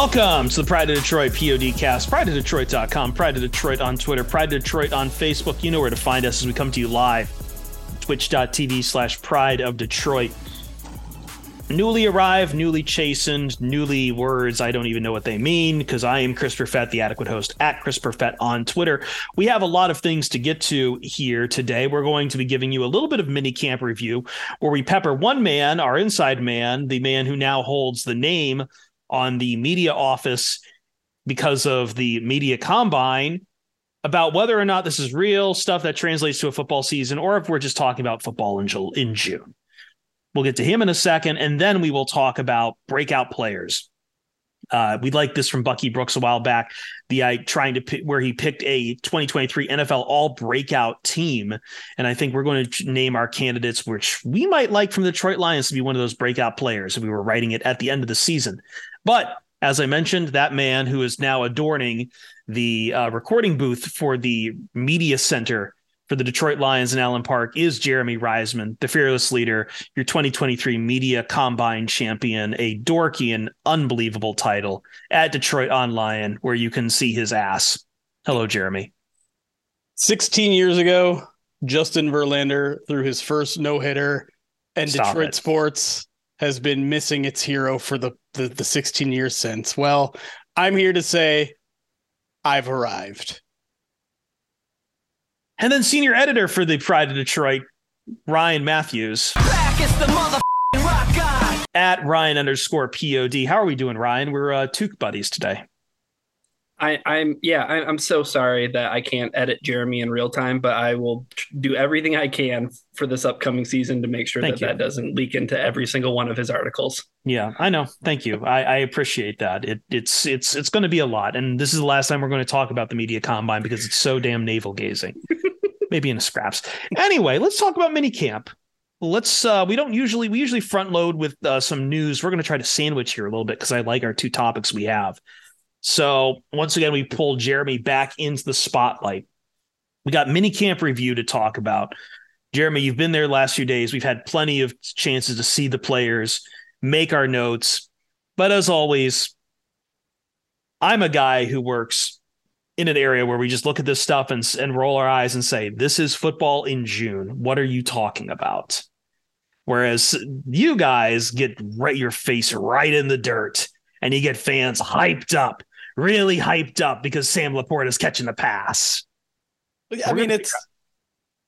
Welcome to the Pride of Detroit POD cast. Pride of Detroit.com, Pride of Detroit on Twitter, Pride of Detroit on Facebook. You know where to find us as we come to you live. Twitch.tv slash Pride of Detroit. Newly arrived, newly chastened, newly words. I don't even know what they mean because I am Chris Perfett, the adequate host at Chris Perfett on Twitter. We have a lot of things to get to here today. We're going to be giving you a little bit of mini camp review where we pepper one man, our inside man, the man who now holds the name on the media office because of the media combine about whether or not this is real stuff that translates to a football season or if we're just talking about football in, June. We'll get to him in a second, and then we will talk about breakout players. Uh, we like this from Bucky Brooks a while back. The I trying to pick where he picked a 2023 NFL All Breakout team, and I think we're going to name our candidates, which we might like from the Detroit Lions to be one of those breakout players. If we were writing it at the end of the season, but as I mentioned, that man who is now adorning the uh, recording booth for the media center for the Detroit Lions in Allen Park is Jeremy Reisman, the fearless leader, your 2023 media combine champion, a dorky and unbelievable title at Detroit Online, where you can see his ass. Hello, Jeremy. 16 years ago, Justin Verlander threw his first no hitter, and Stop Detroit it. sports has been missing its hero for the, the, the 16 years since. Well, I'm here to say I've arrived. And then senior editor for the Pride of Detroit, Ryan Matthews. At Ryan underscore POD. How are we doing, Ryan? We're uh, Took buddies today. I, I'm yeah, I, am so sorry that I can't edit Jeremy in real time, but I will do everything I can for this upcoming season to make sure Thank that you. that doesn't leak into every single one of his articles. Yeah, I know. Thank you. I, I appreciate that. It, it's it's it's going to be a lot, and this is the last time we're going to talk about the media combine because it's so damn navel gazing. Maybe in scraps. Anyway, let's talk about mini camp let's uh we don't usually we usually front load with uh, some news we're going to try to sandwich here a little bit because i like our two topics we have so once again, we pulled Jeremy back into the spotlight. We got mini camp review to talk about. Jeremy, you've been there the last few days. We've had plenty of chances to see the players, make our notes. But as always, I'm a guy who works in an area where we just look at this stuff and, and roll our eyes and say, This is football in June. What are you talking about? Whereas you guys get right your face right in the dirt and you get fans hyped up really hyped up because Sam LaPorta is catching the pass. I mean, it's.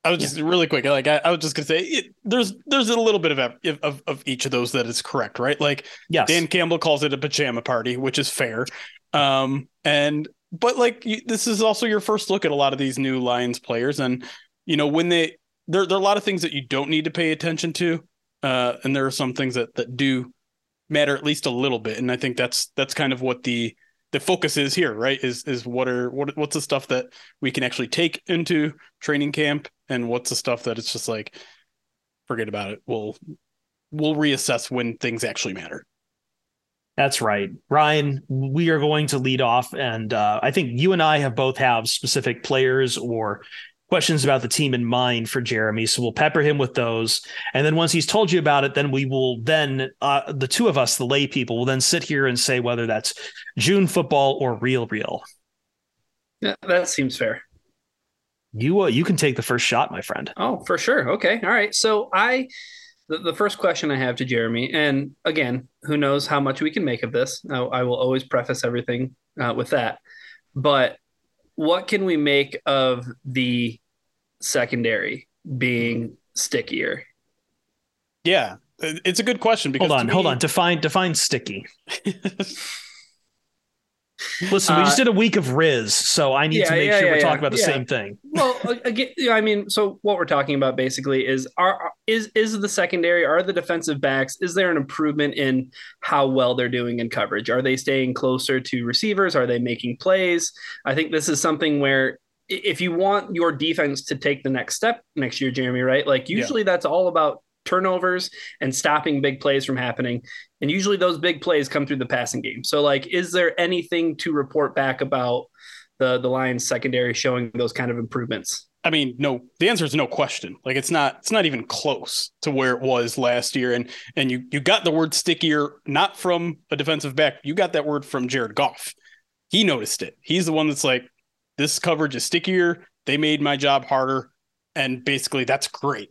I was just yeah. really quick. Like I, I, was just gonna say, it, there's there's a little bit of, of of each of those that is correct, right? Like, yes. Dan Campbell calls it a pajama party, which is fair. Um, and but like you, this is also your first look at a lot of these new Lions players, and you know when they there there are a lot of things that you don't need to pay attention to, uh, and there are some things that that do matter at least a little bit, and I think that's that's kind of what the the focus is here, right? Is is what are what what's the stuff that we can actually take into training camp, and what's the stuff that it's just like, forget about it. We'll we'll reassess when things actually matter. That's right, Ryan. We are going to lead off, and uh, I think you and I have both have specific players or questions about the team in mind for Jeremy. So we'll pepper him with those. And then once he's told you about it, then we will then, uh, the two of us, the lay people, will then sit here and say whether that's June football or real, real. Yeah, that seems fair. You, uh, you can take the first shot, my friend. Oh, for sure. Okay. All right. So I, the, the first question I have to Jeremy, and again, who knows how much we can make of this? I, I will always preface everything uh, with that. But what can we make of the secondary being stickier? Yeah, it's a good question. Because hold on, me, hold on. Define define sticky. Listen, we just uh, did a week of Riz, so I need yeah, to make yeah, sure yeah, we're talking about the same thing. Well, again, I mean, so what we're talking about basically is are is is the secondary, are the defensive backs, is there an improvement in how well they're doing in coverage? Are they staying closer to receivers? Are they making plays? I think this is something where if you want your defense to take the next step next year, Jeremy, right? Like usually that's all about turnovers and stopping big plays from happening. And usually those big plays come through the passing game. So like is there anything to report back about the the Lions secondary showing those kind of improvements? I mean, no, the answer is no question. Like it's not it's not even close to where it was last year. And and you you got the word stickier not from a defensive back. You got that word from Jared Goff. He noticed it. He's the one that's like, this coverage is stickier. They made my job harder. And basically that's great.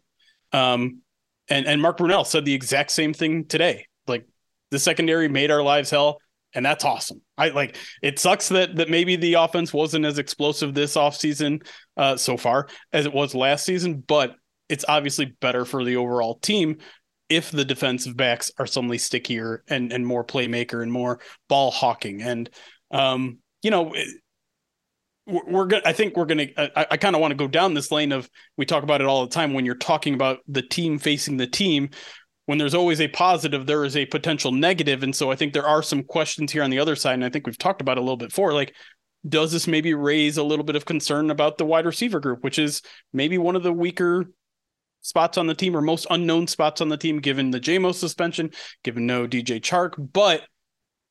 Um, and and Mark Brunell said the exact same thing today. Like the secondary made our lives hell, and that's awesome. I like it sucks that that maybe the offense wasn't as explosive this offseason uh so far as it was last season, but it's obviously better for the overall team if the defensive backs are suddenly stickier and and more playmaker and more ball hawking and um you know we're gonna i think we're gonna i, I kind of want to go down this lane of we talk about it all the time when you're talking about the team facing the team. When there's always a positive there is a potential negative. And so i think there are some questions here on the other side and i think we've talked about a little bit before like does this maybe raise a little bit of concern about the wide receiver group which is maybe one of the weaker spots on the team or most unknown spots on the team given the JMO suspension given no DJ Chark. But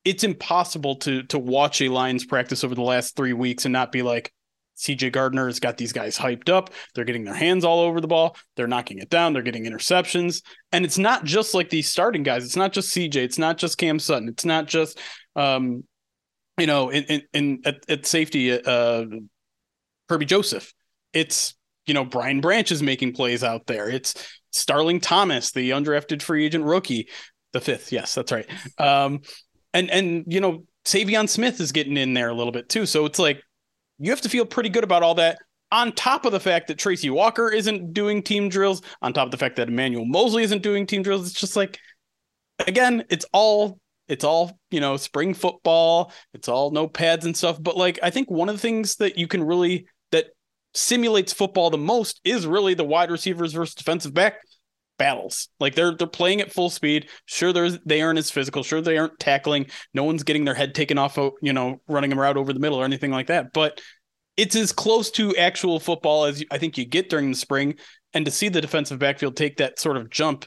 it's impossible to to watch a Lions practice over the last three weeks and not be like, CJ Gardner has got these guys hyped up. They're getting their hands all over the ball. They're knocking it down. They're getting interceptions. And it's not just like these starting guys. It's not just CJ. It's not just Cam Sutton. It's not just, um, you know, in, in, in at, at safety, uh, Kerby Joseph. It's, you know, Brian Branch is making plays out there. It's Starling Thomas, the undrafted free agent rookie, the fifth. Yes, that's right. Um, and and you know Saivion Smith is getting in there a little bit too. So it's like you have to feel pretty good about all that. On top of the fact that Tracy Walker isn't doing team drills, on top of the fact that Emmanuel Moseley isn't doing team drills, it's just like again, it's all it's all you know spring football. It's all no pads and stuff. But like I think one of the things that you can really that simulates football the most is really the wide receivers versus defensive back battles. Like they're they're playing at full speed. Sure, there's they aren't as physical. Sure, they aren't tackling. No one's getting their head taken off, you know, running them out over the middle or anything like that. But it's as close to actual football as I think you get during the spring. And to see the defensive backfield take that sort of jump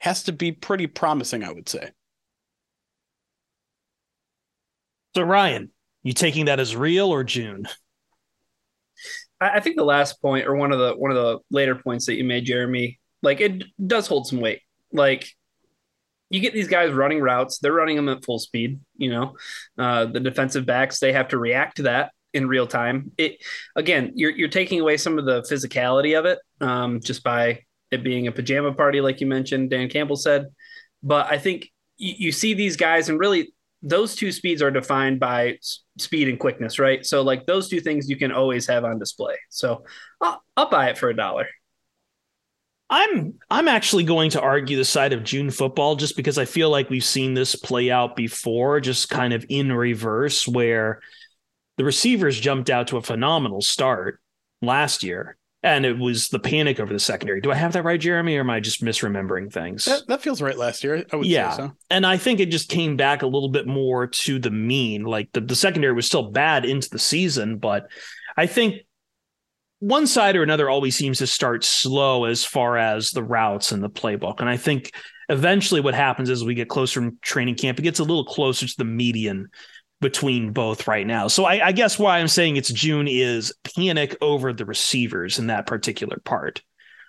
has to be pretty promising, I would say. So Ryan, you taking that as real or June? I think the last point or one of the one of the later points that you made, Jeremy, like it does hold some weight. Like you get these guys running routes, they're running them at full speed. You know, uh, the defensive backs they have to react to that in real time. It again, you're you're taking away some of the physicality of it um, just by it being a pajama party, like you mentioned. Dan Campbell said, but I think you, you see these guys, and really those two speeds are defined by speed and quickness, right? So like those two things you can always have on display. So I'll, I'll buy it for a dollar. I'm I'm actually going to argue the side of June football just because I feel like we've seen this play out before, just kind of in reverse, where the receivers jumped out to a phenomenal start last year. And it was the panic over the secondary. Do I have that right, Jeremy, or am I just misremembering things? That, that feels right last year. I would yeah. So. And I think it just came back a little bit more to the mean. Like the, the secondary was still bad into the season, but I think one side or another always seems to start slow as far as the routes and the playbook. And I think eventually what happens as we get closer in training camp, it gets a little closer to the median between both right now. So I, I guess why I'm saying it's June is panic over the receivers in that particular part,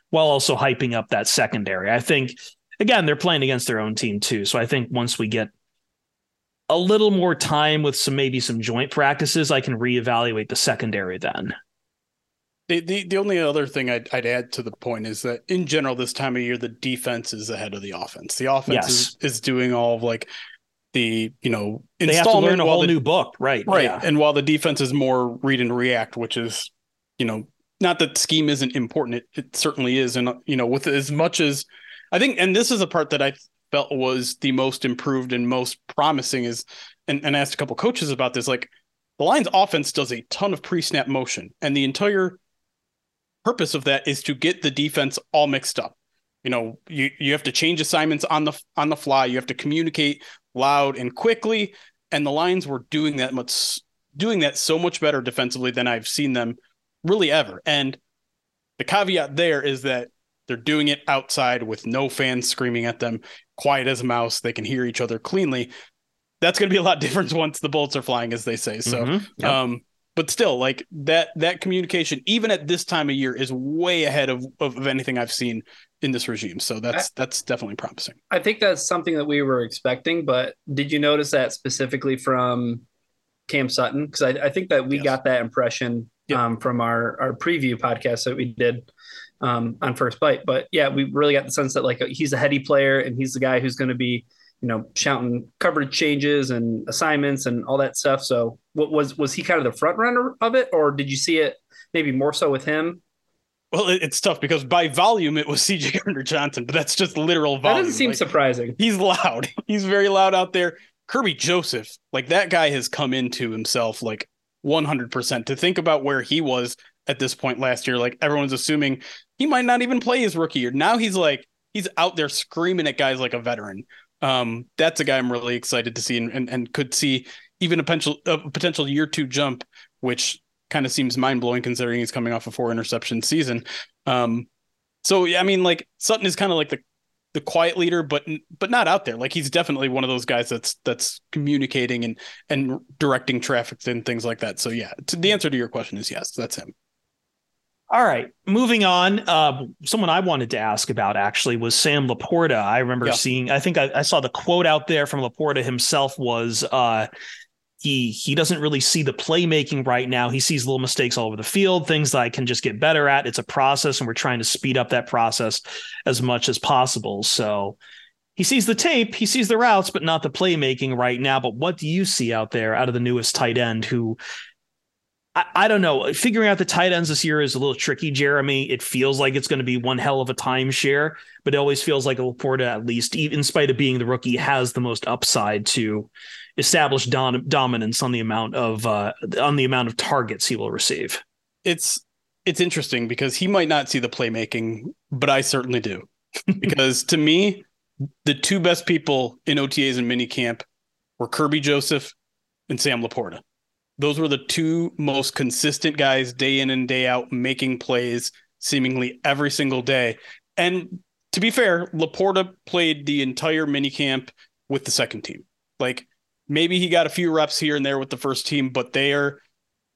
while also hyping up that secondary. I think again, they're playing against their own team too. So I think once we get a little more time with some maybe some joint practices, I can reevaluate the secondary then. The, the, the only other thing I'd, I'd add to the point is that in general, this time of year, the defense is ahead of the offense. The offense yes. is, is doing all of like the, you know, they have to learn a whole the, new book. Right. Right. Yeah. And while the defense is more read and react, which is, you know, not that scheme isn't important. It, it certainly is. And, you know, with as much as I think, and this is a part that I felt was the most improved and most promising is, and, and asked a couple coaches about this, like the Lions offense does a ton of pre snap motion. And the entire purpose of that is to get the defense all mixed up. You know, you, you have to change assignments on the on the fly. You have to communicate loud and quickly. And the Lions were doing that much doing that so much better defensively than I've seen them really ever. And the caveat there is that they're doing it outside with no fans screaming at them, quiet as a mouse. They can hear each other cleanly. That's going to be a lot different once the bullets are flying, as they say. So, mm-hmm. yep. um, but still, like that that communication, even at this time of year, is way ahead of, of, of anything I've seen in this regime. So that's I, that's definitely promising. I think that's something that we were expecting, but did you notice that specifically from Cam Sutton? Because I, I, think that we yes. got that impression yep. um, from our our preview podcast that we did um, on First Bite. But yeah, we really got the sense that like he's a heady player and he's the guy who's going to be you know shouting coverage changes and assignments and all that stuff. So what was was he kind of the front runner of it, or did you see it maybe more so with him? Well, it's tough because by volume it was CJ Gardner Johnson, but that's just literal volume. That doesn't seem like, surprising. He's loud. He's very loud out there. Kerby Joseph, like that guy has come into himself like 100%. To think about where he was at this point last year, like everyone's assuming he might not even play his rookie year. Now he's like, he's out there screaming at guys like a veteran. Um, that's a guy I'm really excited to see and, and, and could see even a potential, a potential year two jump, which kind of seems mind blowing considering he's coming off a four interception season. Um, so yeah, I mean, like Sutton is kind of like the the quiet leader, but but not out there. Like he's definitely one of those guys that's that's communicating and and directing traffic and things like that. So yeah, the answer to your question is yes, that's him. All right, moving on. Uh, someone I wanted to ask about actually was Sam LaPorta. I remember yeah. seeing. I think I, I, saw the quote out there from LaPorta himself was. Uh, he he doesn't really see the playmaking right now. He sees little mistakes all over the field, things that I can just get better at. It's a process, and we're trying to speed up that process as much as possible. So he sees the tape, he sees the routes, but not the playmaking right now. But what do you see out there out of the newest tight end who I, I, don't know. Figuring out the tight ends this year is a little tricky, Jeremy. It feels like it's going to be one hell of a timeshare, but it always feels like LaPorta, at least, even in spite of being the rookie, has the most upside to establish dom- dominance on the amount of uh, on the amount of targets he will receive. It's it's interesting because he might not see the playmaking, but I certainly do. because to me, the two best people in OTAs and minicamp were Kerby Joseph and Sam LaPorta. Those were the two most consistent guys day in and day out making plays seemingly every single day. And to be fair, LaPorta played the entire minicamp with the second team. Like maybe he got a few reps here and there with the first team, but they are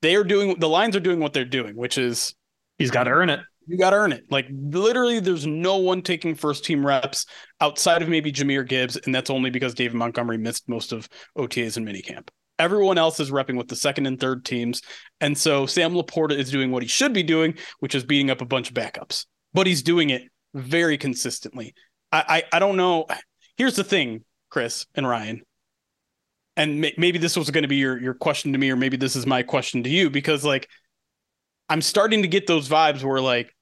they are doing the lines are doing what they're doing, which is he's got to earn it. You got to earn it. Like literally, there's no one taking first team reps outside of maybe Jahmyr Gibbs, and that's only because David Montgomery missed most of OTAs and minicamp. Everyone else is repping with the second and third teams, and so Sam LaPorta is doing what he should be doing, which is beating up a bunch of backups. But he's doing it very consistently. I, I, I don't know. Here's the thing, Chris and Ryan and may- maybe this was going to be your your question to me or maybe this is my question to you because like I'm starting to get those vibes where like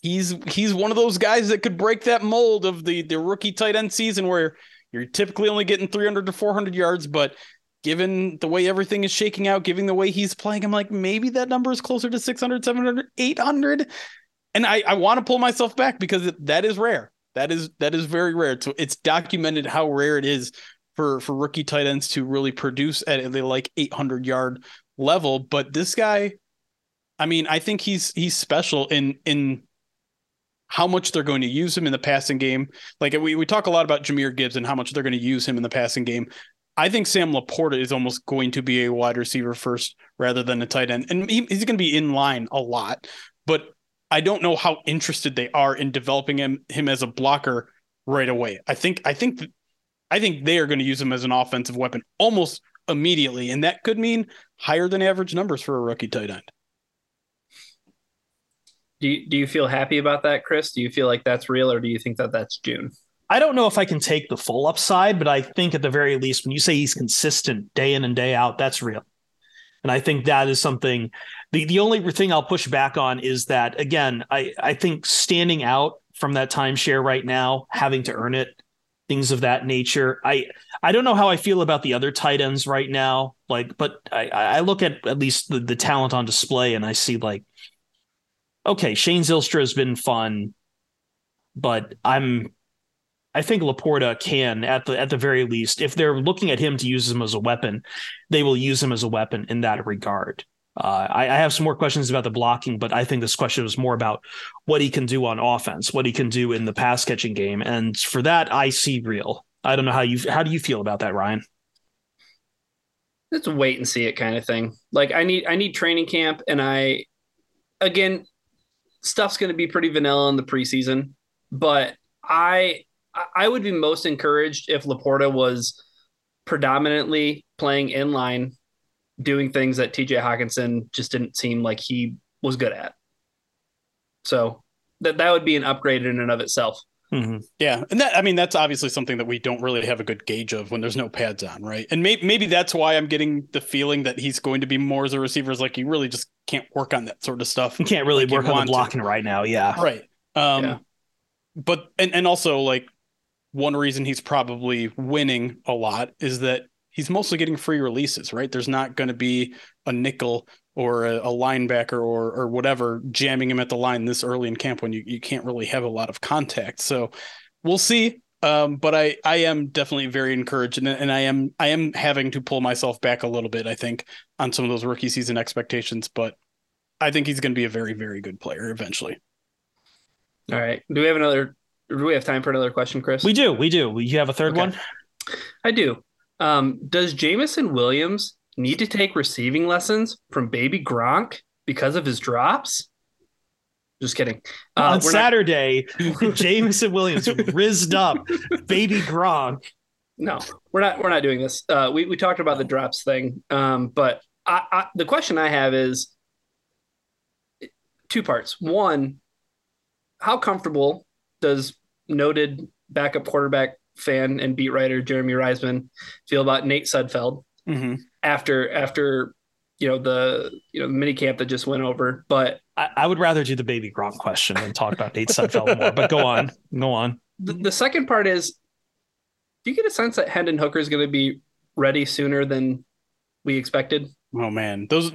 he's he's one of those guys that could break that mold of the the rookie tight end season where you're typically only getting 300 to 400 yards but given the way everything is shaking out given the way he's playing I'm like maybe that number is closer to 600 700 800 and I I want to pull myself back because that is rare. That is that is very rare. So it's documented how rare it is for for rookie tight ends to really produce at the like 800 yard level. But this guy i mean i think he's he's special in in how much they're going to use him in the passing game. Like we, we talk a lot about Jahmyr Gibbs and how much they're going to use him in the passing game I think Sam LaPorta is almost going to be a wide receiver first rather than a tight end. And he, he's going to be in line a lot, but I don't know how interested they are in developing him, him as a blocker right away. I think, I think I think they are going to use him as an offensive weapon almost immediately, and that could mean higher than average numbers for a rookie tight end. Do you, do you feel happy about that, Chris? Do you feel like that's real, or do you think that that's June? I don't know if I can take the full upside, but I think at the very least, when you say he's consistent day in and day out, that's real. And I think that is something the, the only thing I'll push back on is that again, I, I think standing out from that timeshare right now, having to earn it, things of that nature. I I don't know how I feel about the other tight ends right now. Like, but I, I look at at least the, the talent on display and I see like, okay, Shane Zylstra has been fun, but I'm I think LaPorta can at the at the very least, if they're looking at him to use him as a weapon, they will use him as a weapon in that regard. Uh, I, I, have some more questions about the blocking, but I think this question was more about what he can do on offense, what he can do in the pass catching game, and for that, I see real. I don't know how you how do you feel about that, Ryan? It's a wait and see it kind of thing. Like I need I need training camp, and I again stuff's going to be pretty vanilla in the preseason, but I I would be most encouraged if LaPorta was predominantly playing in line, doing things that TJ Hockenson just didn't seem like he was good at. So that that would be an upgrade in and of itself. Mm-hmm. Yeah, and that I mean that's obviously something that we don't really have a good gauge of when there's no pads on, right? And maybe maybe that's why I'm getting the feeling that he's going to be more as a receiver. Is like you really just can't work on that sort of stuff. You can't really like work on the blocking to. right now. Yeah, right. Um, yeah. but and and also like one reason he's probably winning a lot is that he's mostly getting free releases, right? There's not going to be a nickel or a, a, linebacker or or whatever jamming him at the line this early in camp when you, you can't really have a lot of contact. So we'll see. Um, but I I am definitely very encouraged and, and I am I am having to pull myself back a little bit, I think, on some of those rookie season expectations. But I think he's going to be a very, very good player eventually. All right. Do we have another do we have time for another question, Chris? We do. We do. You have a third okay. one? I do. Um, does Jameson Williams need to take receiving lessons from baby Gronk because of his drops? Just kidding. Uh, On Saturday, not... Jameson Williams rizzed up baby Gronk. No, we're not. We're not doing this. Uh, we we talked about the drops thing, um, but I, I, the question I have is two parts. One, how comfortable does noted backup quarterback fan and beat writer Jeremy Reisman feel about Nate Sudfeld mm-hmm. after after you know the you know the mini camp that just went over. But I, I would rather do the baby Gronk question and talk about Nate Sudfeld more. But go on, go on. The, the second part is, do you get a sense that Hendon Hooker is going to be ready sooner than we expected? Oh man, those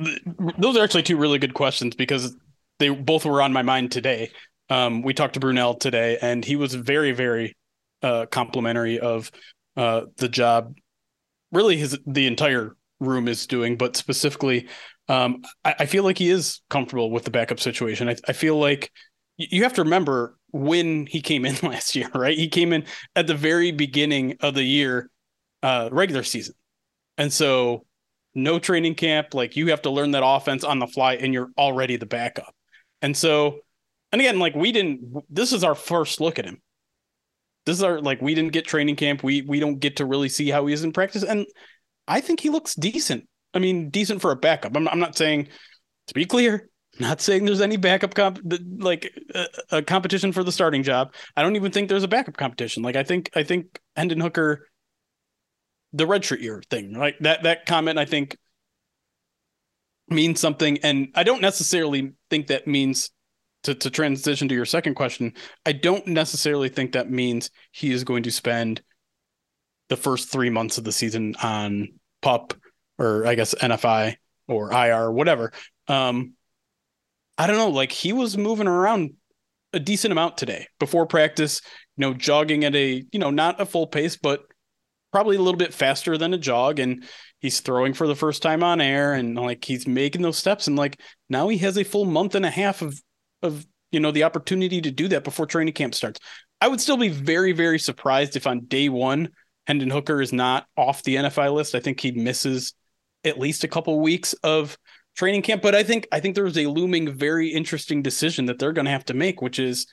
those are actually two really good questions because they both were on my mind today. Um, we talked to Brunell today, and he was very, very uh, complimentary of uh, the job. Really, his the entire room is doing, but specifically, um, I, I, feel like he is comfortable with the backup situation. I, I feel like you have to remember when he came in last year, right? He came in at the very beginning of the year, uh, regular season, and so no training camp. Like you have to learn that offense on the fly, and you're already the backup. And so and again, like we didn't. This is our first look at him. This is our like we didn't get training camp. We we don't get to really see how he is in practice, and I think he looks decent. I mean, decent for a backup. I'm I'm not saying to be clear. Not saying there's any backup comp like a, competition for the starting job. I don't even think there's a backup competition. Like I think I think Hendon Hooker, the redshirt year thing, right? That that comment I think means something, and I don't necessarily think that means to, to transition to your second question, I don't necessarily think that means he is going to spend the first three months of the season on pup or I guess NFI or IR or whatever. Um, I don't know. Like he was moving around a decent amount today before practice, you know, jogging at a, you know, not a full pace, but probably a little bit faster than a jog. And he's throwing for the first time on air and like he's making those steps. And like now he has a full month and a half of of you know the opportunity to do that before training camp starts. I would still be very very surprised if on day one Hendon Hooker is not off the NFI list. I think he misses at least a couple weeks of training camp. But I think I think there's a looming very interesting decision that they're going to have to make, which is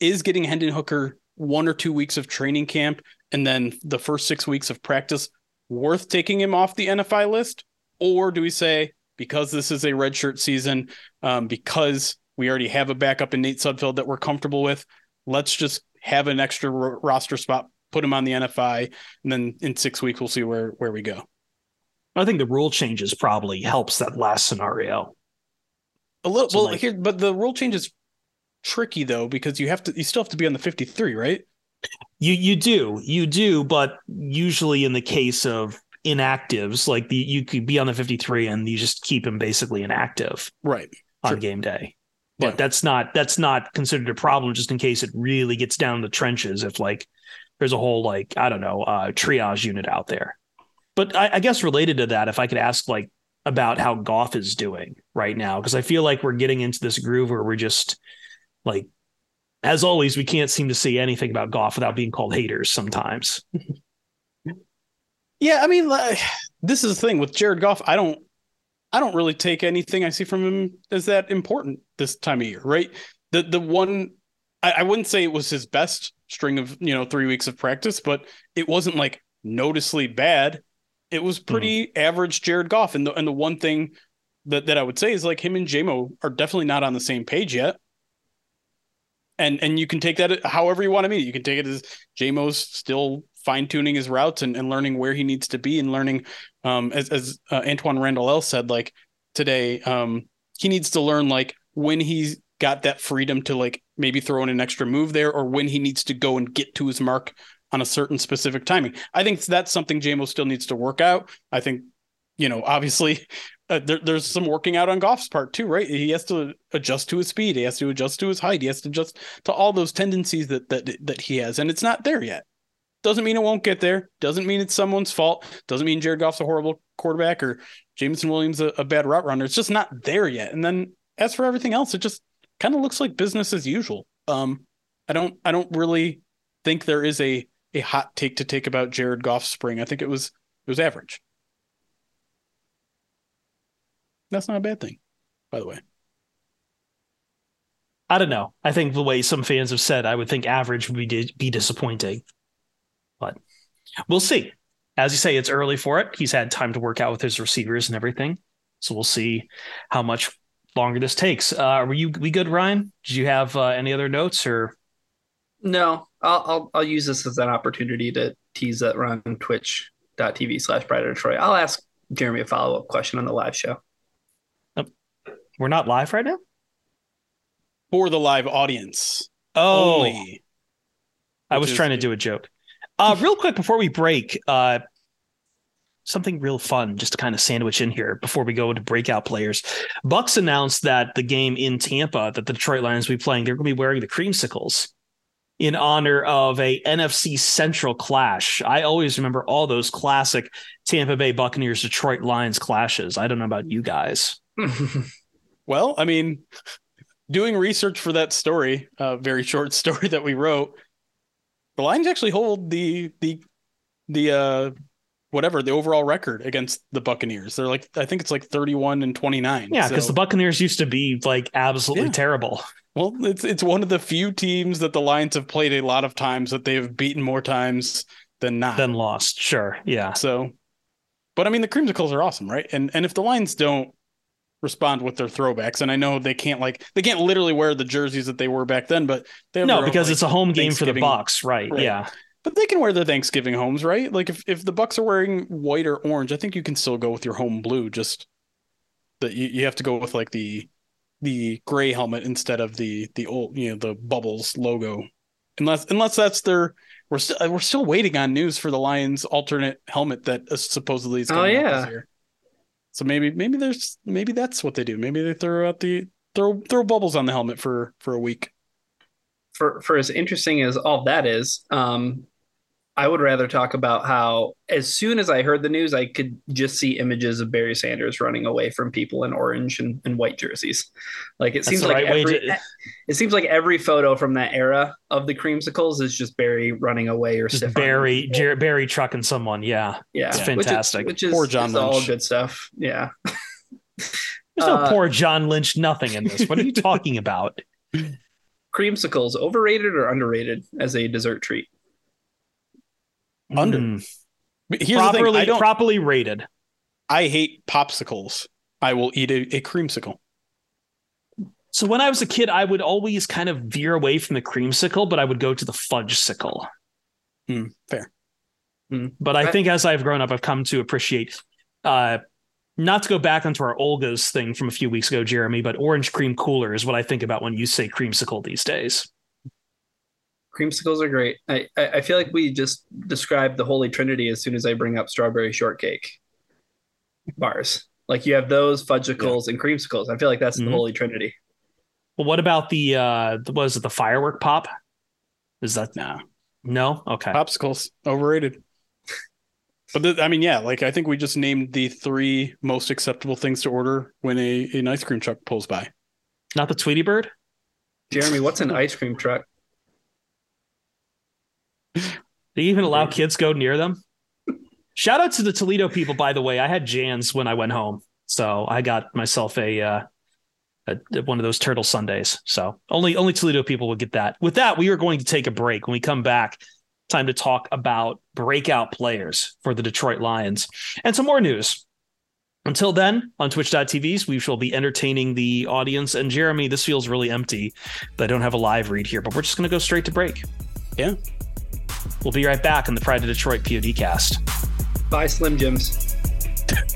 is getting Hendon Hooker one or two weeks of training camp and then the first six weeks of practice worth taking him off the NFI list, or do we say because this is a redshirt season, um, because we already have a backup in Nate Sudfeld that we're comfortable with. Let's just have an extra roster spot, put him on the NFI, and then in six weeks we'll see where where we go. I think the rule changes probably helps that last scenario. A little so well like, here, but the rule change is tricky though because you have to you still have to be on the 53, right? You you do. You do, but usually in the case of inactives, like the you could be on the 53 and you just keep him basically inactive. Right. On sure. game day. But yeah. that's not that's not considered a problem just in case it really gets down the trenches if like there's a whole like, I don't know, uh triage unit out there. But I, I guess related to that, if I could ask like about how Goff is doing right now, because I feel like we're getting into this groove where we're just like, as always, we can't seem to see anything about Goff without being called haters sometimes. yeah, I mean, like, this is the thing with Jared Goff. I don't, I don't really take anything I see from him as that important this time of year, right? The the one I, I wouldn't say it was his best string of you know three weeks of practice, but it wasn't like noticeably bad. It was pretty mm-hmm. average Jared Goff. And the and the one thing that, that I would say is like him and JMO are definitely not on the same page yet. And and you can take that however you want to mean it. You can take it as JMO's still fine tuning his routes and, and learning where he needs to be and learning um as as uh, Antwaan Randle El said like today um he needs to learn like when he's got that freedom to like maybe throw in an extra move there or when he needs to go and get to his mark on a certain specific timing. I think that's something JMO still needs to work out. I think, you know, obviously uh, there, there's some working out on Goff's part too, right? He has to adjust to his speed. He has to adjust to his height. He has to adjust to all those tendencies that that that he has, and it's not there yet. Doesn't mean it won't get there. Doesn't mean it's someone's fault. Doesn't mean Jared Goff's a horrible quarterback or Jameson Williams a, a bad route runner. It's just not there yet. And then as for everything else, it just kind of looks like business as usual. Um, I don't I don't really think there is a a hot take to take about Jared Goff's spring. I think it was it was average. That's not a bad thing, by the way. I don't know. I think the way some fans have said, I would think average would be be disappointing, but we'll see. As you say, it's early for it. He's had time to work out with his receivers and everything, so we'll see how much longer this takes. Uh, were you we good, Ryan? Did you have uh, any other notes or? No, I'll, I'll, I'll use this as an opportunity to tease that run twitch.tv slash Pride of Detroit. I'll ask Jeremy a follow up question on the live show. we're not live right now? For the live audience. Oh. Only, I was trying to do a joke. Uh, real quick before we break, uh, something real fun just to kind of sandwich in here before we go into breakout players. Bucks announced that the game in Tampa that the Detroit Lions will be playing, they're going to be wearing the creamsicles in honor of a NFC Central clash. I always remember all those classic Tampa Bay Buccaneers Detroit Lions clashes. I don't know about you guys. well, I mean, doing research for that story, a uh, very short story that we wrote, the Lions actually hold the the the uh whatever the overall record against the Buccaneers. They're like I think it's like 31 and 29. Yeah, because so. the Buccaneers used to be like absolutely yeah. terrible. Well, it's it's one of the few teams that the Lions have played a lot of times that they've beaten more times than not. Than lost. Sure. Yeah. So but I mean the creamsicles are awesome, right? And and if the Lions don't respond with their throwbacks, and I know they can't like they can't literally wear the jerseys that they were back then, but they no because own, it's like, a home game for the Bucks, right? right? Yeah. But they can wear their Thanksgiving homes, right? Like if, if the Bucks are wearing white or orange, I think you can still go with your home blue. Just that you, you have to go with like the the gray helmet instead of the the old you know the bubbles logo unless unless that's their we're still we're still waiting on news for the lions alternate helmet that supposedly is coming oh, yeah. this year so maybe maybe there's maybe that's what they do maybe they throw out the throw throw bubbles on the helmet for for a week for for as interesting as all that is um I would rather talk about how, as soon as I heard the news, I could just see images of Barry Sanders running away from people in orange and, and white jerseys. Like it That's seems like right every, to... it seems like every photo from that era of the creamsicles is just Barry running away or just Barry Jer- Barry trucking someone. Yeah, yeah, it's fantastic. Which is, which is poor John Lynch. all good stuff. Yeah. There's no uh, poor John Lynch. Nothing in this. What are you talking about? Creamsicles, overrated or underrated as a dessert treat? Under. Mm. Here's properly, the thing, I don't, properly rated. I hate popsicles. I will eat a, a creamsicle. So when I was a kid, I would always kind of veer away from the creamsicle, but I would go to the fudge sickle. Mm, fair. Mm. But I think as I've grown up, I've come to appreciate Uh, not to go back onto our Olga's thing from a few weeks ago, Jeremy, but orange cream cooler is what I think about when you say creamsicle these days. Creamsicles are great. I, I feel like we just described the holy trinity as soon as I bring up strawberry shortcake bars. Like you have those fudgicles yeah. and creamsicles. I feel like that's mm-hmm. the holy trinity. Well, what about the uh was it the firework pop? Is that no? No? Okay. Popsicles overrated. But the, I mean, yeah, like I think we just named the three most acceptable things to order when a an ice cream truck pulls by. Not the Tweety Bird. Jeremy, what's an ice cream truck? Do you even allow kids go near them? Shout out to the Toledo people, by the way. I had Jan's when I went home, so I got myself a, uh, a one of those turtle Sundays. So only only Toledo people would get that. With that, we are going to take a break. When we come back, time to talk about breakout players for the Detroit Lions and some more news. Until then, on twitch.tv, we shall be entertaining the audience. And Jeremy, this feels really empty I don't have a live read here, but we're just going to go straight to break. Yeah. We'll be right back on the Pride of Detroit PODcast. Bye, Slim Jims.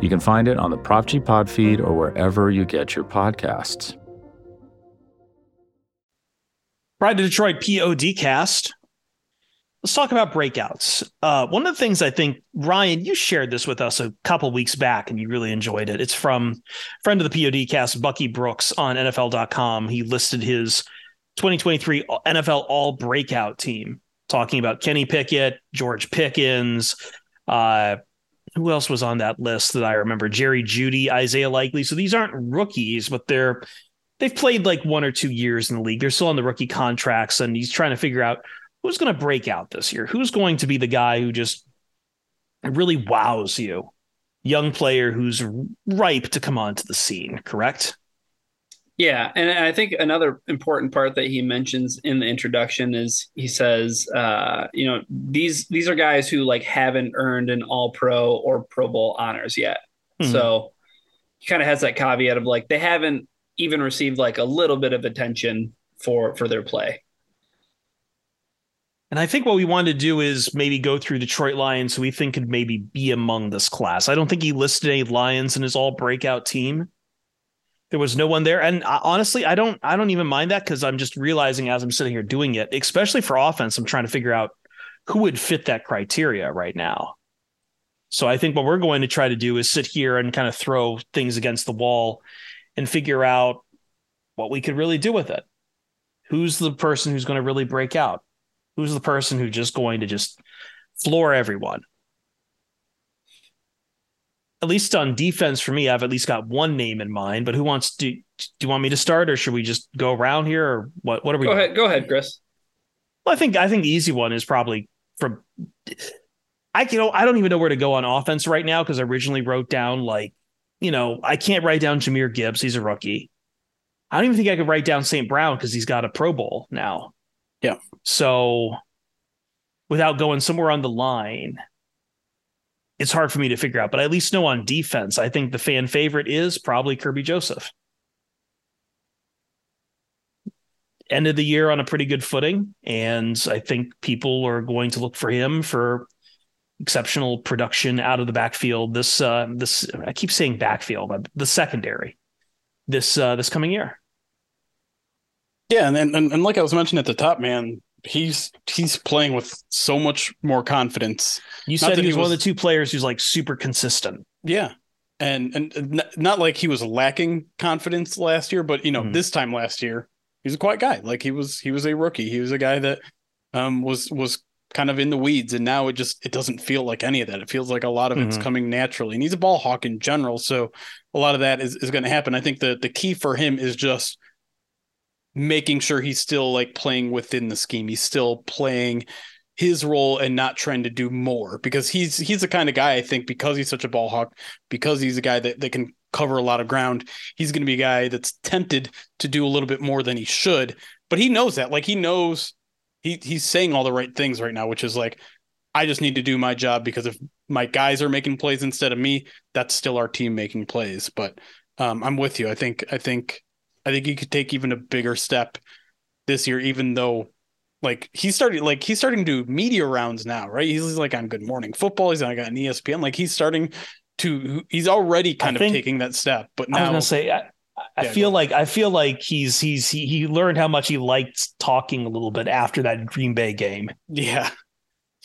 You can find it on the Prop G Pod feed or wherever you get your podcasts. Pride to Detroit PODcast Let's talk about breakouts. Uh, one of the things I think, Ryan, you shared this with us a couple weeks back and you really enjoyed it. It's from friend of the POD cast, Bucky Brooks on NFL.com. He listed his 2023 NFL All Breakout team, talking about Kenny Pickett, George Pickens. Uh, who else was on that list that I remember? Jerry Jeudy, Isaiah Likely. So these aren't rookies, but they're they've played like one or two years in the league. They're still on the rookie contracts, and he's trying to figure out who's going to break out this year? Who's going to be the guy who just really wows you? Young player who's ripe to come onto the scene, correct? Yeah, and I think another important part that he mentions in the introduction is he says, uh, you know, these these are guys who like haven't earned an All Pro or Pro Bowl honors yet. Mm-hmm. So he kind of has that caveat of like they haven't even received like a little bit of attention for for their play. And I think what we wanted to do is maybe go through Detroit Lions who we think could maybe be among this class. I don't think he listed any Lions in his all breakout team. There was no one there. And uh, honestly, I don't I don't even mind that because I'm just realizing as I'm sitting here doing it, especially for offense, I'm trying to figure out who would fit that criteria right now. So I think what we're going to try to do is sit here and kind of throw things against the wall and figure out what we could really do with it. Who's the person who's going to really break out? Who's the person who's just going to just floor everyone? At least on defense for me, I've at least got one name in mind. But who wants to? Do you want me to start, or should we just go around here, or what? What are we? Go doing? ahead. Go ahead, Chris. Well, I think I think the easy one is probably from. I you know I don't even know where to go on offense right now because I originally wrote down like, you know, I can't write down Jahmyr Gibbs. He's a rookie. I don't even think I could write down St. Brown because he's got a Pro Bowl now. Yeah. So without going somewhere on the line, it's hard for me to figure out. But I at least know on defense, I think the fan favorite is probably Kerby Joseph. End of the year on a pretty good footing. And I think people are going to look for him for exceptional production out of the backfield. This uh this I keep saying backfield, but the secondary this uh this coming year. Yeah, and, and and like I was mentioning at the top, man, he's he's playing with so much more confidence. You said he was, he was one of the two players who's like super consistent. Yeah. And and not like he was lacking confidence last year, but you know, mm-hmm. this time last year, he's a quiet guy. Like he was he was a rookie. He was a guy that um was was kind of in the weeds and now it just it doesn't feel like any of that. It feels like a lot of mm-hmm. it's coming naturally. And he's a ball hawk in general, so a lot of that is, is going to happen. I think the the key for him is just making sure he's still like playing within the scheme. He's still playing his role and not trying to do more because he's he's the kind of guy I think because he's such a ball hawk, because he's a guy that, that can cover a lot of ground, he's going to be a guy that's tempted to do a little bit more than he should. But he knows that. Like he knows he he's saying all the right things right now, which is like, I just need to do my job because if my guys are making plays instead of me, that's still our team making plays. But um, I'm with you. I think I think I think he could take even a bigger step this year, even though like he's starting like he's starting to do media rounds now, right? He's like on Good Morning Football. He's on, like on ESPN. Like he's starting to he's already kind I of taking that step. But now I was gonna say I, I yeah, feel like I feel like he's he's he, he learned how much he liked talking a little bit after that Green Bay game. Yeah.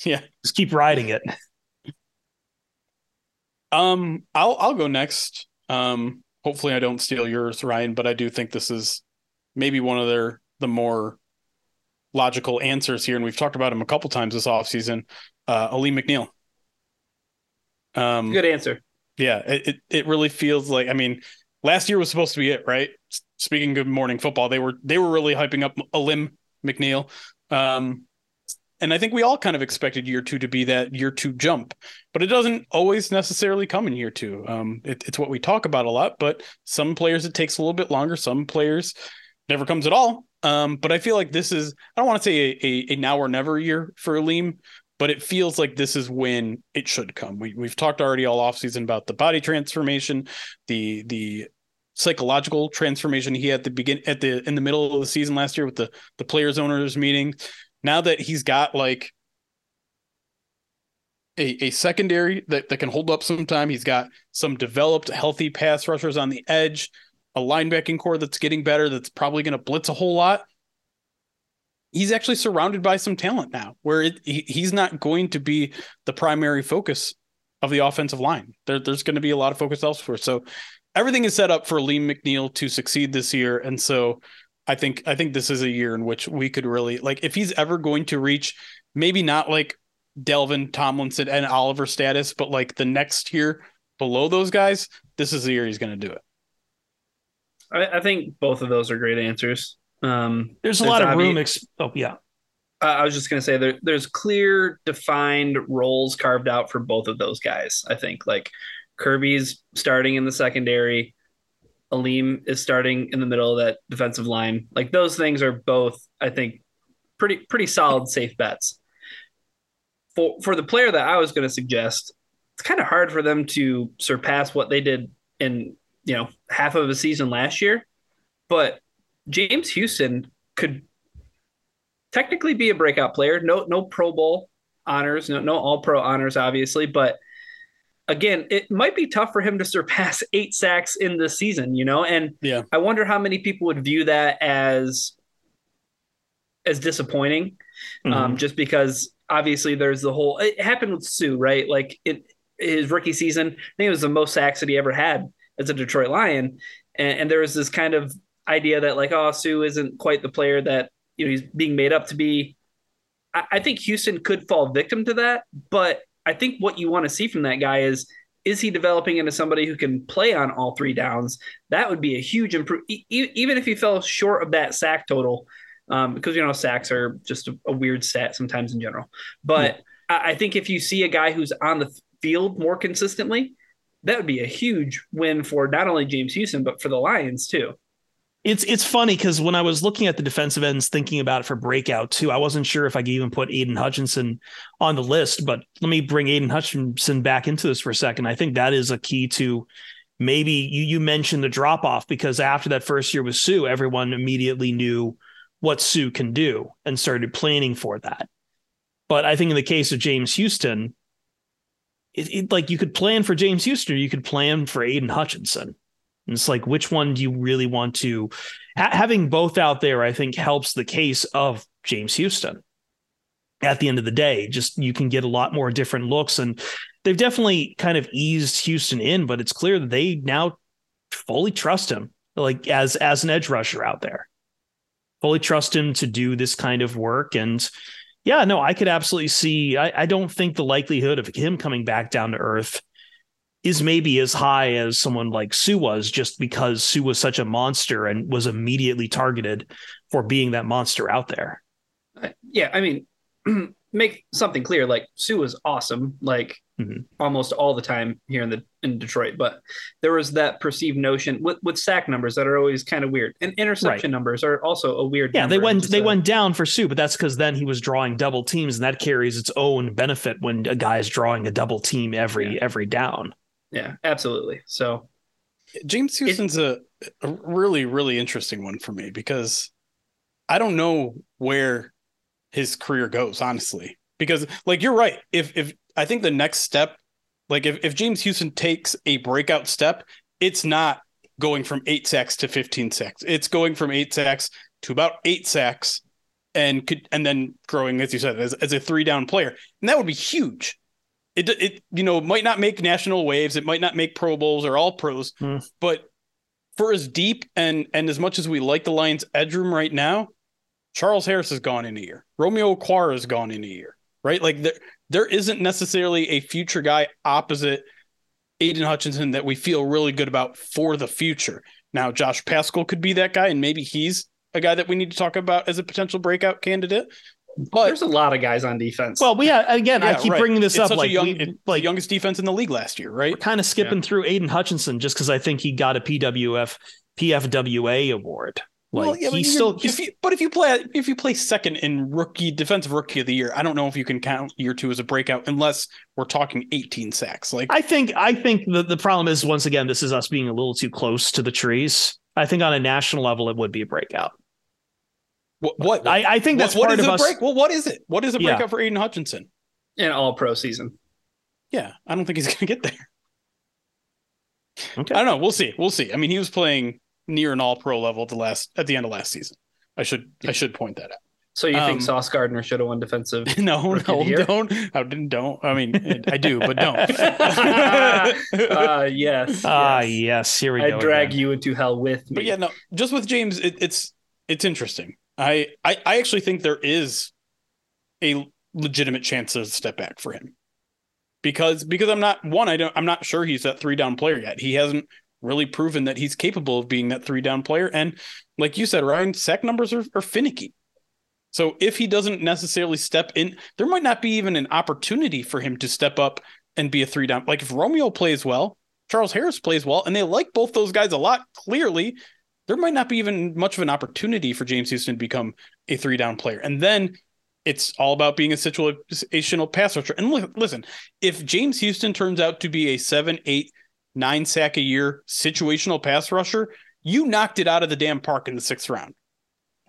Yeah. Just keep riding it. Um, I'll I'll go next. Um, hopefully I don't steal yours, Ryan, but I do think this is maybe one of their the more logical answers here, and we've talked about him a couple times this offseason. Uh, Alim McNeil. Um, Good answer. Yeah, it, it, it really feels like I mean, last year was supposed to be it, right? Speaking Good Morning Football, they were they were really hyping up Alim McNeil. Um, and I think we all kind of expected year two to be that year two jump, but it doesn't always necessarily come in year two. Um, it, it's what we talk about a lot, but some players it takes a little bit longer. Some players never comes at all. Um, but I feel like this is I don't want to say a, a, a now or never year for Alim, but it feels like this is when it should come. We we've talked already all offseason about the body transformation, the the psychological transformation he had at the begin at the in the middle of the season last year with the the players owners meeting now that he's got like a, a secondary that, that can hold up some time, he's got some developed, healthy pass rushers on the edge, a linebacking core that's getting better, that's probably going to blitz a whole lot. He's actually surrounded by some talent now where it, he, he's not going to be the primary focus of the offensive line. There, there's going to be a lot of focus elsewhere. So everything is set up for Alim McNeil to succeed this year. And so I think I think this is a year in which we could really like if he's ever going to reach maybe not like Dalvin Tomlinson and Oliver status, but like the next tier below those guys, this is the year he's going to do it. I, I, think both of those are great answers. Um, there's a lot of room. Ex- oh yeah. I was just going to say there, there's clear defined roles carved out for both of those guys. I think like Kerby's starting in the secondary. Alim is starting in the middle of that defensive line. Like those things are both, I think, pretty pretty solid safe bets. For for the player that I was going to suggest, it's kind of hard for them to surpass what they did in you know half of a season last year, but James Houston could technically be a breakout player. No no Pro Bowl honors, no no All Pro honors, obviously, but again, it might be tough for him to surpass eight sacks in the season, you know? And yeah, I wonder how many people would view that as as disappointing. Um, mm-hmm. Um, just because obviously there's the whole it happened with Suh, right? Like it his rookie season, I think it was the most sacks that he ever had as a Detroit Lion. And, and there was this kind of idea that like, oh, Suh isn't quite the player that you know he's being made up to be. I, I think Houston could fall victim to that, but I think what you want to see from that guy is is he developing into somebody who can play on all three downs? That would be a huge improvement. E- even if he fell short of that sack total, um, because you know sacks are just a, a, weird stat sometimes in general. But yeah. I, I think if you see a guy who's on the field more consistently, that would be a huge win for not only James Houston but for the Lions too. It's it's funny because when I was looking at the defensive ends, thinking about it for breakout too, I wasn't sure if I could even put Aidan Hutchinson on the list. But let me bring Aidan Hutchinson back into this for a second. I think that is a key to maybe you you mentioned the drop off because after that first year with Suh, everyone immediately knew what Suh can do and started planning for that. But I think in the case of James Houston, it, it, like you could plan for James Houston, you could plan for Aidan Hutchinson. And it's like, which one do you really want to? Ha- having both out there, I think, helps the case of James Houston. At the end of the day, just you can get a lot more different looks, and they've definitely kind of eased Houston in. But it's clear that they now fully trust him, like as as an edge rusher out there. Fully trust him to do this kind of work, and yeah, no, I could absolutely see. I, I don't think the likelihood of him coming back down to earth is maybe as high as someone like Suh was, just because Suh was such a monster and was immediately targeted for being that monster out there. Uh, yeah, I mean, make something clear. Like Suh was awesome, like mm-hmm. almost all the time here in the in Detroit. But there was that perceived notion with, with sack numbers that are always kind of weird, and interception right. numbers are also a weird. Yeah, they went they a, went down for Suh, but that's because then he was drawing double teams, and that carries its own benefit when a guy is drawing a double team every yeah. every down. Yeah, absolutely. So James Houston's a, a really, really interesting one for me because I don't know where his career goes, honestly. Because like you're right. If if I think the next step, like if, if James Houston takes a breakout step, it's not going from eight sacks to 15 sacks. It's going from eight sacks to about eight sacks and could and then growing, as you said, as, as a three down player. And that would be huge it it you know might not make national waves, it might not make Pro Bowls or all pros, hmm. but for as deep and and as much as we like the Lions edge room right now, Charles Harris has gone in a year. Romeo Okwara has gone in a year. Right? Like there there isn't necessarily a future guy opposite Aidan Hutchinson that we feel really good about for the future. Now, Josh Paschal could be that guy, and maybe he's a guy that we need to talk about as a potential breakout candidate. But there's a lot of guys on defense. Well, we uh, yeah, again, yeah, I keep right. bringing this it's up. Like, young, we, like youngest defense in the league last year, right? We're kind of skipping yeah. through Aidan Hutchinson just because I think he got a PWF PFWA award. Like well, yeah, he's still, if you, but if you play if you play second in rookie defensive rookie of the year, I don't know if you can count year two as a breakout unless we're talking 18 sacks. Like I think I think the the problem is once again this is us being a little too close to the trees. I think on a national level it would be a breakout. What? what? I, I think that's what, part of us. Break? Well, what is it? What is a breakout yeah. for Aidan Hutchinson? In all pro season. Yeah, I don't think he's going to get there. Okay. I don't know. We'll see. We'll see. I mean, he was playing near an all pro level at the last at the end of last season. I should yeah. I should point that out. So you um, think Sauce Gardner should have won defensive? No, no, don't. I didn't. Don't. I mean, I do, but don't. uh, yes. Ah, yes. yes. Here we I go. I drag again. you into hell with me. But yeah, no. Just with James, it, it's it's interesting. I, I I actually think there is a legitimate chance of step back for him. Because because I'm not one, I don't I'm not sure he's that three down player yet. He hasn't really proven that he's capable of being that three down player. And like you said, Ryan, sack numbers are, are finicky. So if he doesn't necessarily step in, there might not be even an opportunity for him to step up and be a three down. Like if Romeo plays well, Charles Harris plays well, and they like both those guys a lot, clearly, there might not be even much of an opportunity for James Houston to become a three down player. And then it's all about being a situational pass rusher. And look, listen, if James Houston turns out to be a seven, eight, nine sack a year situational pass rusher, you knocked it out of the damn park in the sixth round.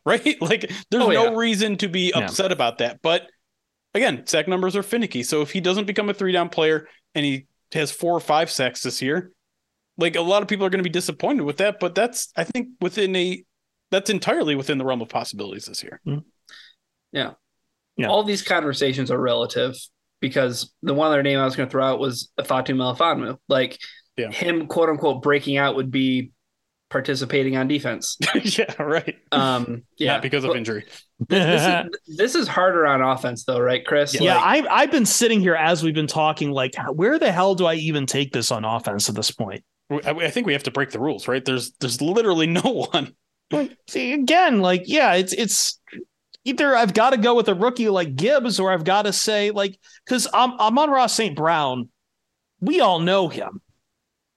Right? Like there's oh, no reason to be upset about that. But again, sack numbers are finicky. So if he doesn't become a three down player and he has four or five sacks this year, like a lot of people are going to be disappointed with that, but that's I think within a that's entirely within the realm of possibilities this year. Mm-hmm. Yeah. Yeah. All these conversations are relative because the one other name I was going to throw out was Ifeatu Melifonwu. Like yeah. him, quote unquote, breaking out would be participating on defense. yeah, right. Um, yeah, not because of but injury. This, is, this is harder on offense, though, right, Chris? Yeah, like, I've I've been sitting here as we've been talking, like, where the hell do I even take this on offense at this point? I think we have to break the rules, right? There's there's literally no one. see, again, like, yeah, it's it's either I've got to go with a rookie like Gibbs, or I've got to say like, because I'm Amon-Ra St. Brown, we all know him.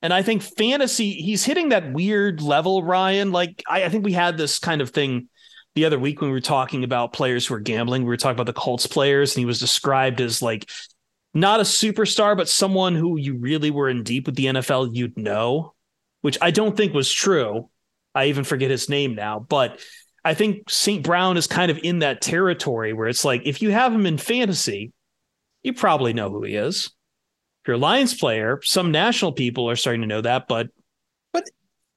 And I think fantasy, he's hitting that weird level, Ryan. Like, I, I, think we had this kind of thing the other week when we were talking about players who are gambling. We were talking about the Colts players, and he was described as like not a superstar, but someone who you really were in deep with the NFL, you'd know, which I don't think was true. I even forget his name now, but I think St. Brown is kind of in that territory where it's like if you have him in fantasy, you probably know who he is If you're a Lions player, some national people are starting to know that, but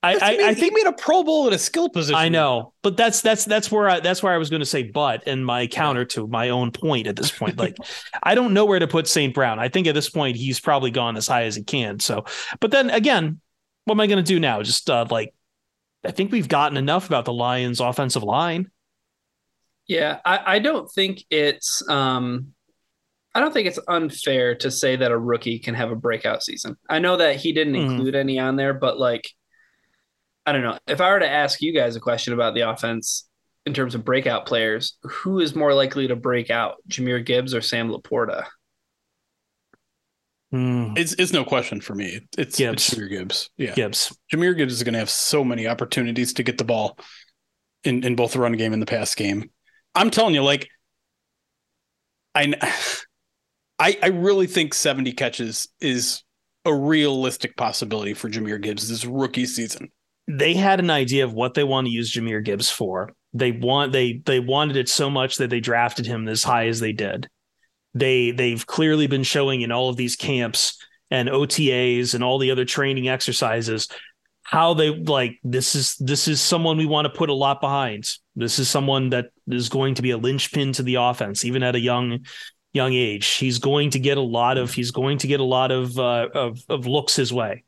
I, I, I, think he made a Pro Bowl at a skill position. I know, but that's that's that's where I that's where I was going to say, but and my counter to my own point at this point, like I don't know where to put St. Brown. I think at this point he's probably gone as high as he can. So, but then again, what am I going to do now? Just uh, like I think we've gotten enough about the Lions' offensive line. Yeah, I, I don't think it's um I don't think it's unfair to say that a rookie can have a breakout season. I know that he didn't mm. include any on there, but like, I don't know. If I were to ask you guys a question about the offense in terms of breakout players, who is more likely to break out, Jahmyr Gibbs or Sam LaPorta? Mm. It's it's no question for me. It's, Gibbs. it's Jahmyr Gibbs. Yeah, Gibbs. Jahmyr Gibbs is going to have so many opportunities to get the ball in in both the run game and the pass game. I'm telling you, like, I I, I really think 70 catches is a realistic possibility for Jahmyr Gibbs this rookie season. They had an idea of what they want to use Jahmyr Gibbs for. They want they they wanted it so much that they drafted him as high as they did. They they've clearly been showing in all of these camps and OTAs and all the other training exercises how they like this is this is someone we want to put a lot behind. This is someone that is going to be a linchpin to the offense, even at a young young age. He's going to get a lot of he's going to get a lot of uh, of of looks his way.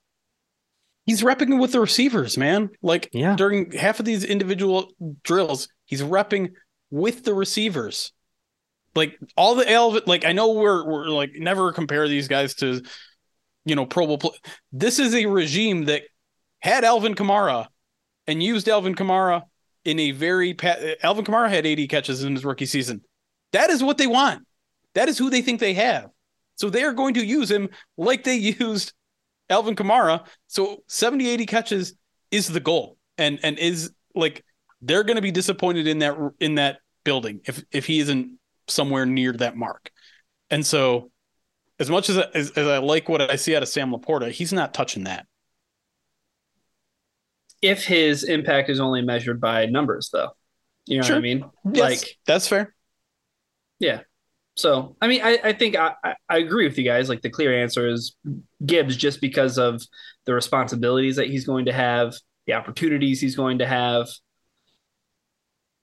He's repping with the receivers, man. Like yeah. during half of these individual drills, he's repping with the receivers. Like all the Alvin, like I know we're we're like never compare these guys to, you know, Pro Bowl. Play. This is a regime that had Alvin Kamara and used Alvin Kamara in a very Alvin Kamara had 80 catches in his rookie season. That is what they want. That is who they think they have. So they are going to use him like they used Alvin Kamara. So 70, 80 catches is the goal. And and is like they're going to be disappointed in that in that building if if he isn't somewhere near that mark. And so as much as, as, as I like what I see out of Sam LaPorta, he's not touching that. If his impact is only measured by numbers though. You know sure. what I mean? Yes, like that's fair. Yeah. So, I mean, I, I think I, I agree with you guys. Like the clear answer is Gibbs, just because of the responsibilities that he's going to have, the opportunities he's going to have.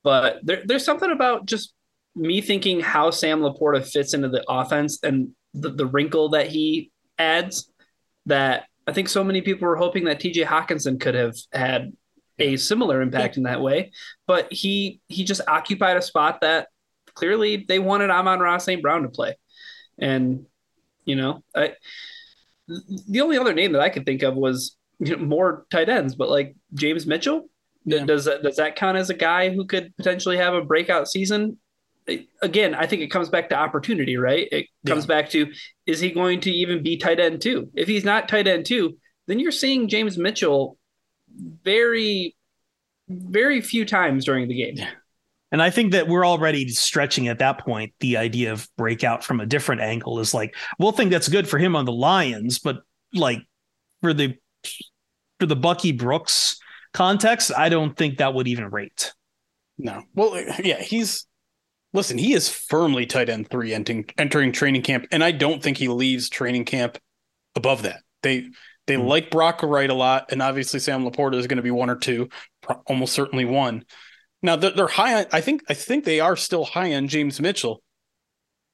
But there, there's something about just me thinking how Sam LaPorta fits into the offense and the, the wrinkle that he adds that I think so many people were hoping that TJ Hockenson could have had a similar impact in that way. But he he just occupied a spot that clearly they wanted Amon-Ra St. Brown to play. And, you know, I, the only other name that I could think of was you know, more tight ends, but like James Mitchell. Yeah. Does that does that count as a guy who could potentially have a breakout season? Again, I think it comes back to opportunity, right? It comes yeah. back to is he going to even be tight end two? If he's not tight end two, then you're seeing James Mitchell very, very few times during the game. Yeah. And I think that we're already stretching at that point. The idea of breakout from a different angle is like, we'll think that's good for him on the Lions, but like for the for the Bucky Brooks context, I don't think that would even rate. No. Well, yeah, he's listen, he is firmly tight end three entering entering training camp, and I don't think he leaves training camp above that. They they mm-hmm. like Brock Wright a lot, and obviously Sam LaPorta is going to be one or two, almost certainly one. Now they're, they're high on. I think I think they are still high on James Mitchell,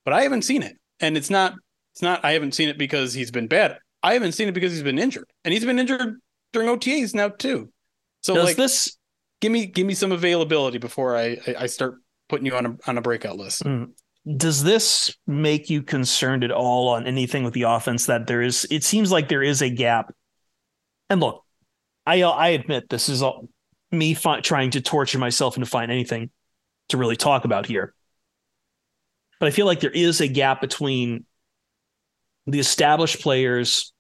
but I haven't seen it, and it's not. It's not. I haven't seen it because he's been bad. I haven't seen it because he's been injured, and he's been injured during OTAs now too. So Does like this give me give me some availability before I I start putting you on a on a breakout list. Mm. Does this make you concerned at all on anything with the offense that there is it seems like there is a gap. And look, I I admit this is all me fi- trying to torture myself into find anything to really talk about here. But I feel like there is a gap between the established players,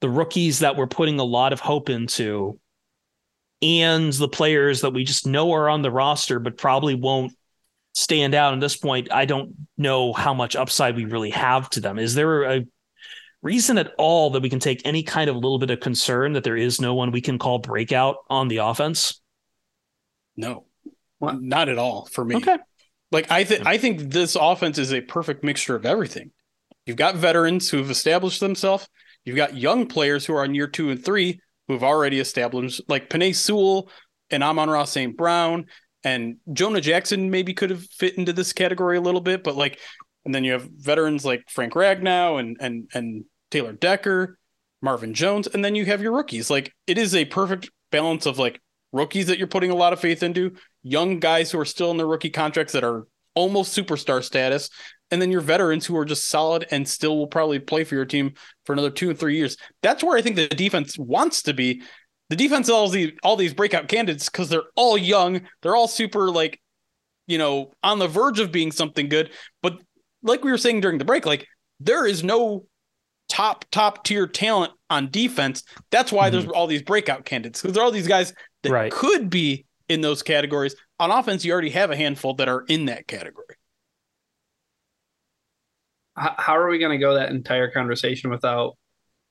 the rookies that we're putting a lot of hope into, and the players that we just know are on the roster but probably won't stand out at this point. I don't know how much upside we really have to them. Is there a reason at all that we can take any kind of little bit of concern that there is no one we can call breakout on the offense? No, well, not at all for me. Okay. Like I think I think this offense is a perfect mixture of everything. You've got veterans who have established themselves. You've got young players who are on year two and three who've already established, like Penei Sewell and Amon-Ra St. Brown and Jonah Jackson maybe could have fit into this category a little bit, but like, and then you have veterans like Frank Ragnow and and and Taylor Decker, Marvin Jones, and then you have your rookies. Like it is a perfect balance of like rookies that you're putting a lot of faith into, young guys who are still in their rookie contracts that are almost superstar status, and then your veterans who are just solid and still will probably play for your team for another two or three years. That's where I think the defense wants to be. The defense all these all these breakout candidates because they're all young, they're all super like, you know, on the verge of being something good. But like we were saying during the break, like there is no top top tier talent on defense. That's why mm-hmm. there's all these breakout candidates because there are all these guys that right. could be in those categories. On offense, you already have a handful that are in that category. How are we going to go that entire conversation without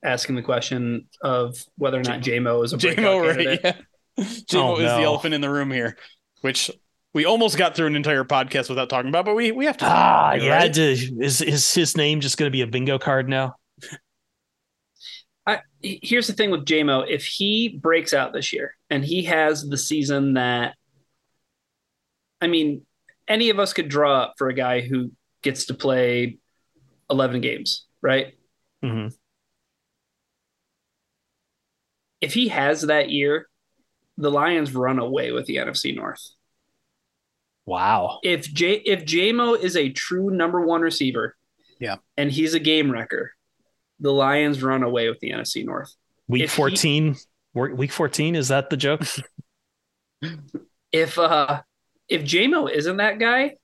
asking the question of whether or not JMO is a JMO, right? Yeah. JMO oh, is no. the elephant in the room here, which we almost got through an entire podcast without talking about, but we we have to. Ah, yeah. Right? Is is his name just going to be a bingo card now? I, here's the thing with JMO: if he breaks out this year and he has the season that, I mean, any of us could draw up for a guy who gets to play 11 games, right? Mm-hmm. If he has that year, the Lions run away with the NFC North. Wow. If J if JMO is a true number one receiver, yeah, and he's a game wrecker, the Lions run away with the NFC North. Week if 14. He, week 14, is that the joke? if uh if JMO isn't that guy,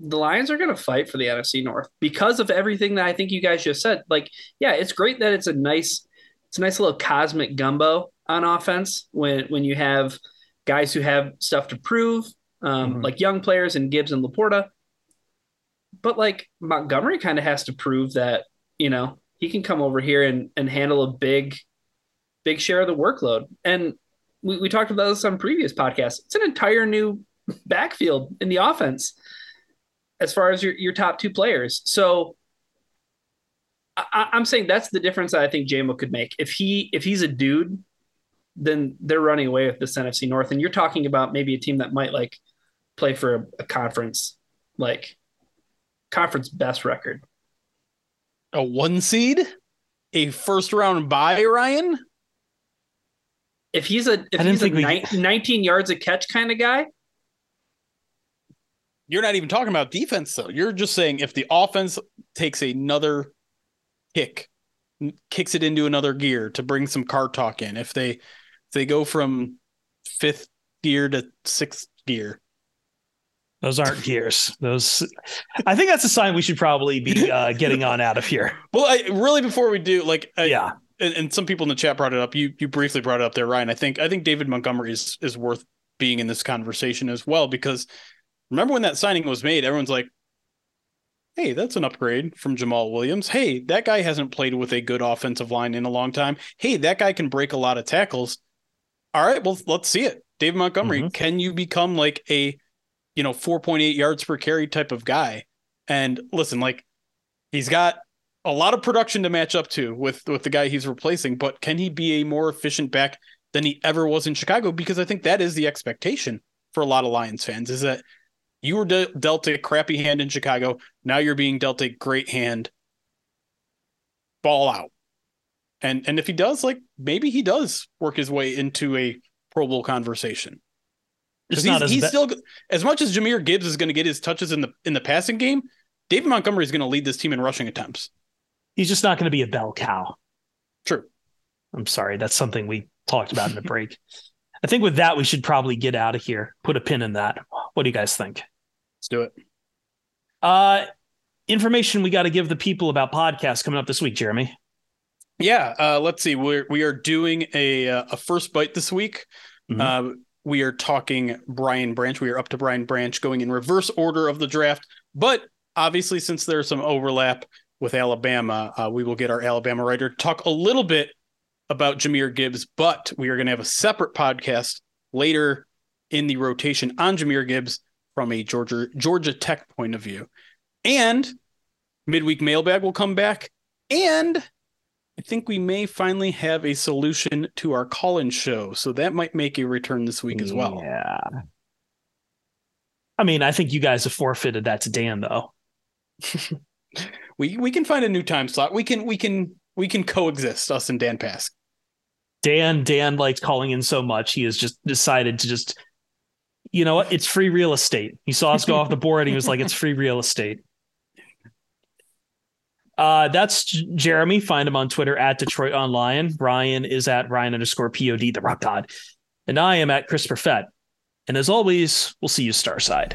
the Lions are going to fight for the NFC North because of everything that I think you guys just said. Like, yeah, it's great that it's a nice, it's a nice little cosmic gumbo on offense when when you have guys who have stuff to prove, um, mm-hmm. like young players and Gibbs and LaPorta. But like Montgomery kind of has to prove that you know, he can come over here and, and handle a big, big share of the workload. And we, we talked about this on previous podcasts. It's an entire new backfield in the offense as far as your, your top two players. So I, am saying that's the difference that I think JMO could make. If he if he's a dude, then they're running away with this NFC North. And you're talking about maybe a team that might like play for a, a conference, like conference best record a one seed, a first round bye, Ryan. If he's a if he's a we... 19 yards a catch kind of guy, you're not even talking about defense though. You're just saying if the offense takes another kick, kicks it into another gear to bring some car talk in. If they if they go from fifth gear to sixth gear, those aren't gears. Those, I think that's a sign we should probably be uh, getting on out of here. Well, I, really, before we do, like, I, yeah, and, and, some people in the chat brought it up. You you briefly brought it up there, Ryan. I think I think David Montgomery is is worth being in this conversation as well because remember when that signing was made, everyone's like, "Hey, that's an upgrade from Jamaal Williams. Hey, that guy hasn't played with a good offensive line in a long time. Hey, that guy can break a lot of tackles. All right, well, let's see it. David Montgomery, mm-hmm. can you become like a you know, 4.8 yards per carry type of guy. And listen, like he's got a lot of production to match up to with with the guy he's replacing, but can he be a more efficient back than he ever was in Chicago? Because I think that is the expectation for a lot of Lions fans is that you were de- dealt a crappy hand in Chicago. Now you're being dealt a great hand. Ball out. And and if he does, like maybe he does work his way into a Pro Bowl conversation. He's, he's be- still as much as Jahmyr Gibbs is going to get his touches in the in the passing game, David Montgomery is going to lead this team in rushing attempts. He's just not going to be a bell cow. True. I'm sorry. That's something we talked about in the break. I think with that, we should probably get out of here. Put a pin in that. What do you guys think? Let's do it. Uh, information we got to give the people about podcasts coming up this week, Jeremy. Yeah, uh, let's see. We're we are doing a uh, a first bite this week. Mm-hmm. Uh, we are talking Brian Branch. We are up to Brian Branch going in reverse order of the draft, but obviously, since there's some overlap with Alabama, uh, we will get our Alabama writer to talk a little bit about Jahmyr Gibbs. But we are going to have a separate podcast later in the rotation on Jahmyr Gibbs from a Georgia Georgia Tech point of view, and midweek mailbag will come back and I think we may finally have a solution to our call-in show, so that might make a return this week as well. Yeah. I mean, I think you guys have forfeited that to Dan, though. we we can find a new time slot. We can we can we can coexist, us and Dan Pask. Dan Dan likes calling in so much, he has just decided to just, you know what? It's free real estate. He saw us go off the board, and he was like, "It's free real estate." Uh, that's Jeremy. Find him on Twitter at Detroit on Lion. Ryan is at Ryan underscore POD, the rock god. And I am at Chris Perfett. And as always, we'll see you Starside.